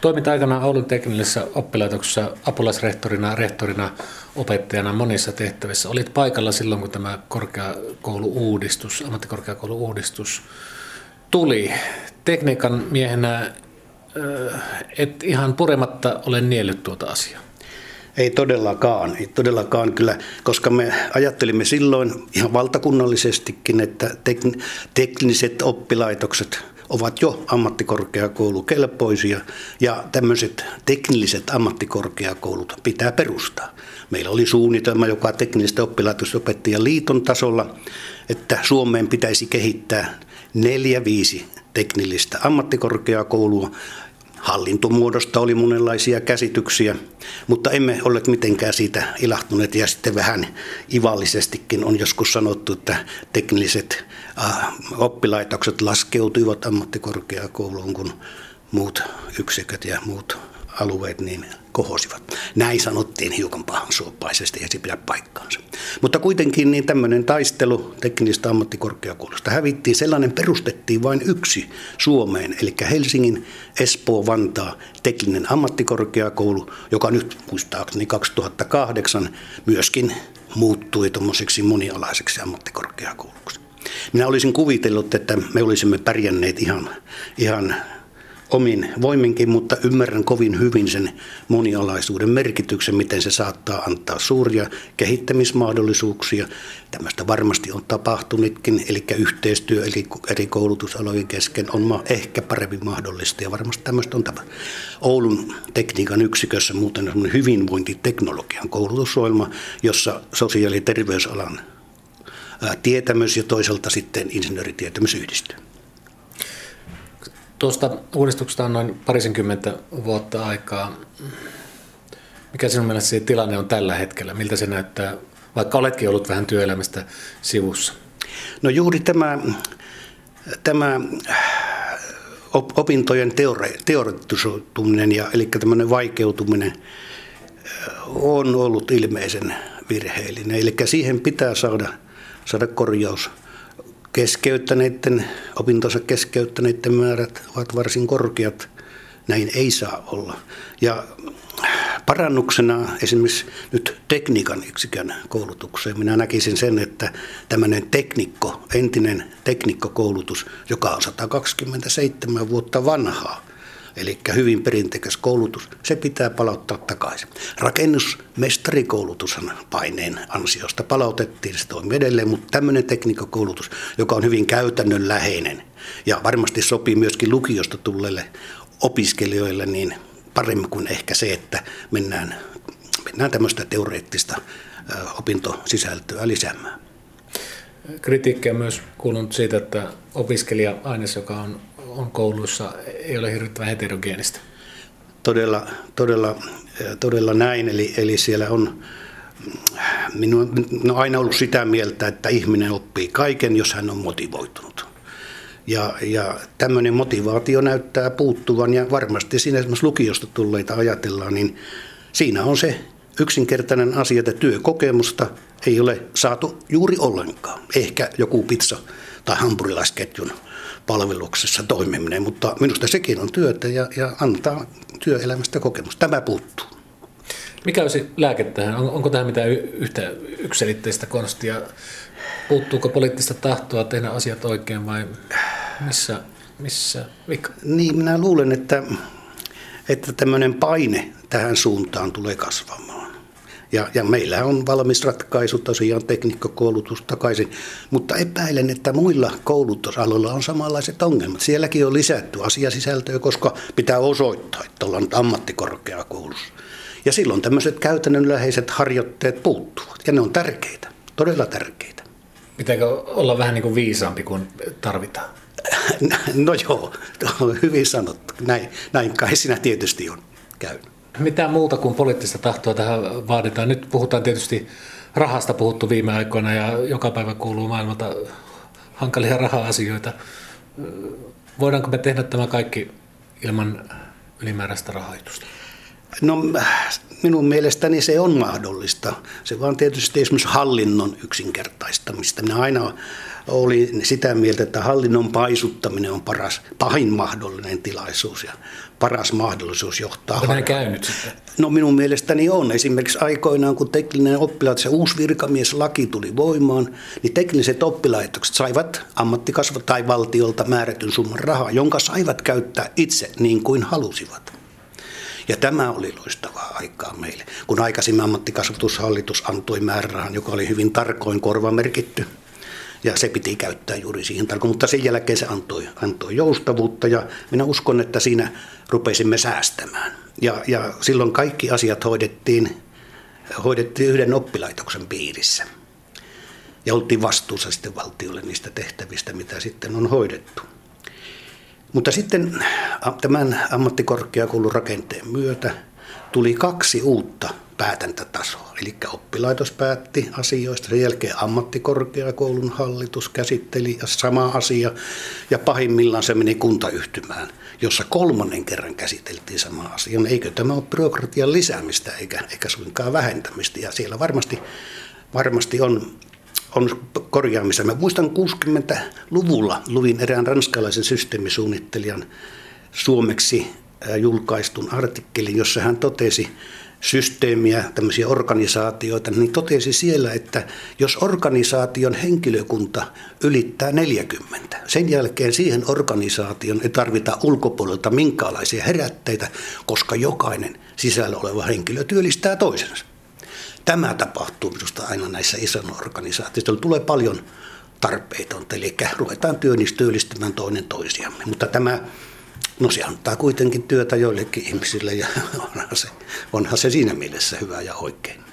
Toiminta-aikana Oulun teknillisessä oppilaitoksessa apulaisrehtorina, rehtorina, opettajana monissa tehtävissä. Olit paikalla silloin, kun tämä korkeakoulu-uudistus, ammattikorkeakoulu-uudistus tuli. Tekniikan miehenä et ihan purematta ole niellyt tuota asiaa. Ei todellakaan, ei todellakaan kyllä, koska me ajattelimme silloin ihan valtakunnallisestikin, että tekniset oppilaitokset ovat jo ammattikorkeakoulukelpoisia ja tämmöiset teknilliset ammattikorkeakoulut pitää perustaa. Meillä oli suunnitelma, joka teknillisten oppilaitosopettajien liiton tasolla, että Suomeen pitäisi kehittää neljä viisi teknillistä ammattikorkeakoulua, hallintomuodosta oli monenlaisia käsityksiä, mutta emme ole mitenkään siitä ilahtuneet. Ja sitten vähän ivallisestikin on joskus sanottu, että teknilliset äh, oppilaitokset laskeutuivat ammattikorkeakouluun, kun muut yksiköt ja muut alueet niin kohosivat. Näin sanottiin hiukan pahansuoppaisesti, ja se pidä paikkaansa. Mutta kuitenkin niin tämmöinen taistelu teknistä ammattikorkeakoulusta hävittiin. Sellainen perustettiin vain yksi Suomeen, eli Helsingin Espoo Vantaa tekninen ammattikorkeakoulu, joka nyt muistaakseni 2008 myöskin muuttui tuommoiseksi monialaiseksi ammattikorkeakouluksi. Minä olisin kuvitellut, että me olisimme pärjänneet ihan, ihan omin voiminkin, mutta ymmärrän kovin hyvin sen monialaisuuden merkityksen, miten se saattaa antaa suuria kehittämismahdollisuuksia. Tämmöistä varmasti on tapahtunutkin, eli yhteistyö eli eri koulutusalojen kesken on ehkä paremmin mahdollista ja varmasti tämmöistä on tapahtunut. Oulun tekniikan yksikössä muuten on hyvinvointiteknologian koulutusohjelma, jossa sosiaali- ja terveysalan tietämys ja toisaalta sitten insinööritietämys yhdistyy. Tuosta uudistuksesta on noin parisenkymmentä vuotta aikaa. Mikä sinun mielestä se tilanne on tällä hetkellä? Miltä se näyttää, vaikka oletkin ollut vähän työelämästä sivussa? No juuri tämä, tämä opintojen teore, ja eli tämmöinen vaikeutuminen on ollut ilmeisen virheellinen. Eli siihen pitää saada, saada korjaus keskeyttäneiden, opintonsa keskeyttäneiden määrät ovat varsin korkeat. Näin ei saa olla. Ja parannuksena esimerkiksi nyt tekniikan yksikön koulutukseen minä näkisin sen, että tämmöinen teknikko, entinen teknikkokoulutus, joka on 127 vuotta vanhaa, eli hyvin koulutus, se pitää palauttaa takaisin. Rakennusmestarikoulutushan paineen ansiosta palautettiin, se toimii edelleen, mutta tämmöinen tekniikkakoulutus, joka on hyvin käytännönläheinen ja varmasti sopii myöskin lukiosta tulleille opiskelijoille, niin paremmin kuin ehkä se, että mennään, mennään tämmöistä teoreettista opintosisältöä lisäämään. Kritiikkiä myös kuulunut siitä, että opiskelija-aines, joka on on kouluissa ei ole hirvittävän heterogeenistä. Todella, todella, todella näin, eli, eli siellä on minun on aina ollut sitä mieltä, että ihminen oppii kaiken, jos hän on motivoitunut. Ja, ja tämmöinen motivaatio näyttää puuttuvan ja varmasti siinä esimerkiksi lukiosta tulleita ajatellaan, niin siinä on se yksinkertainen asia, että työkokemusta ei ole saatu juuri ollenkaan. Ehkä joku pizza- tai hampurilaisketjun palveluksessa toimiminen, mutta minusta sekin on työtä ja, ja antaa työelämästä kokemusta. Tämä puuttuu. Mikä olisi lääke tähän? On, onko tähän mitään yhtä yksilitteistä konstia? Puuttuuko poliittista tahtoa tehdä asiat oikein vai missä, missä vika? Niin, minä luulen, että, että tämmöinen paine tähän suuntaan tulee kasvamaan. Ja, ja meillä on valmis ratkaisu tosiaan teknikkokoulutus takaisin, mutta epäilen, että muilla koulutusaloilla on samanlaiset ongelmat. Sielläkin on lisätty asiasisältöä, koska pitää osoittaa, että ollaan ammattikorkeakoulussa. Ja silloin tämmöiset käytännönläheiset harjoitteet puuttuvat, ja ne on tärkeitä, todella tärkeitä. Pitääkö olla vähän niin kuin viisaampi kuin tarvitaan? No joo, hyvin sanottu. Näin, näin kai siinä tietysti on käynyt. Mitä muuta kuin poliittista tahtoa tähän vaaditaan? Nyt puhutaan tietysti rahasta puhuttu viime aikoina ja joka päivä kuuluu maailmalta hankalia raha-asioita. Voidaanko me tehdä tämä kaikki ilman ylimääräistä rahoitusta? No minun mielestäni se on mahdollista. Se vaan tietysti esimerkiksi hallinnon yksinkertaistamista. Minä aina oli sitä mieltä, että hallinnon paisuttaminen on paras, pahin mahdollinen tilaisuus ja paras mahdollisuus johtaa. Onko näin käynyt sitten? No minun mielestäni on. Esimerkiksi aikoinaan, kun tekninen oppilaitos ja uusi virkamieslaki tuli voimaan, niin tekniset oppilaitokset saivat ammattikasva tai valtiolta määrätyn summan rahaa, jonka saivat käyttää itse niin kuin halusivat. Ja tämä oli loistavaa aikaa meille, kun aikaisemmin ammattikasvatushallitus antoi määrärahan, joka oli hyvin tarkoin korvamerkitty ja se piti käyttää juuri siihen tarkoin, mutta sen jälkeen se antoi, antoi joustavuutta ja minä uskon, että siinä rupesimme säästämään. Ja, ja silloin kaikki asiat hoidettiin, hoidettiin yhden oppilaitoksen piirissä. Ja oltiin vastuussa sitten valtiolle niistä tehtävistä, mitä sitten on hoidettu. Mutta sitten tämän ammattikorkeakoulun rakenteen myötä tuli kaksi uutta päätäntätasoa. Eli oppilaitos päätti asioista, sen jälkeen ammattikorkeakoulun hallitus käsitteli sama asia ja pahimmillaan se meni kuntayhtymään, jossa kolmannen kerran käsiteltiin sama asia. No eikö tämä ole byrokratian lisäämistä eikä, eikä suinkaan vähentämistä ja siellä varmasti, varmasti on on korjaamista. Mä muistan 60-luvulla luvin erään ranskalaisen systeemisuunnittelijan suomeksi julkaistun artikkelin, jossa hän totesi, systeemiä, tämmöisiä organisaatioita, niin totesi siellä, että jos organisaation henkilökunta ylittää 40, sen jälkeen siihen organisaation ei tarvita ulkopuolelta minkälaisia herätteitä, koska jokainen sisällä oleva henkilö työllistää toisensa. Tämä tapahtuu minusta aina näissä isoissa organisaatioissa. Tulee paljon tarpeitonta, eli ruvetaan työllistämään toinen toisiamme. Mutta tämä No se antaa kuitenkin työtä joillekin ihmisille ja onhan se, onhan se siinä mielessä hyvä ja oikein.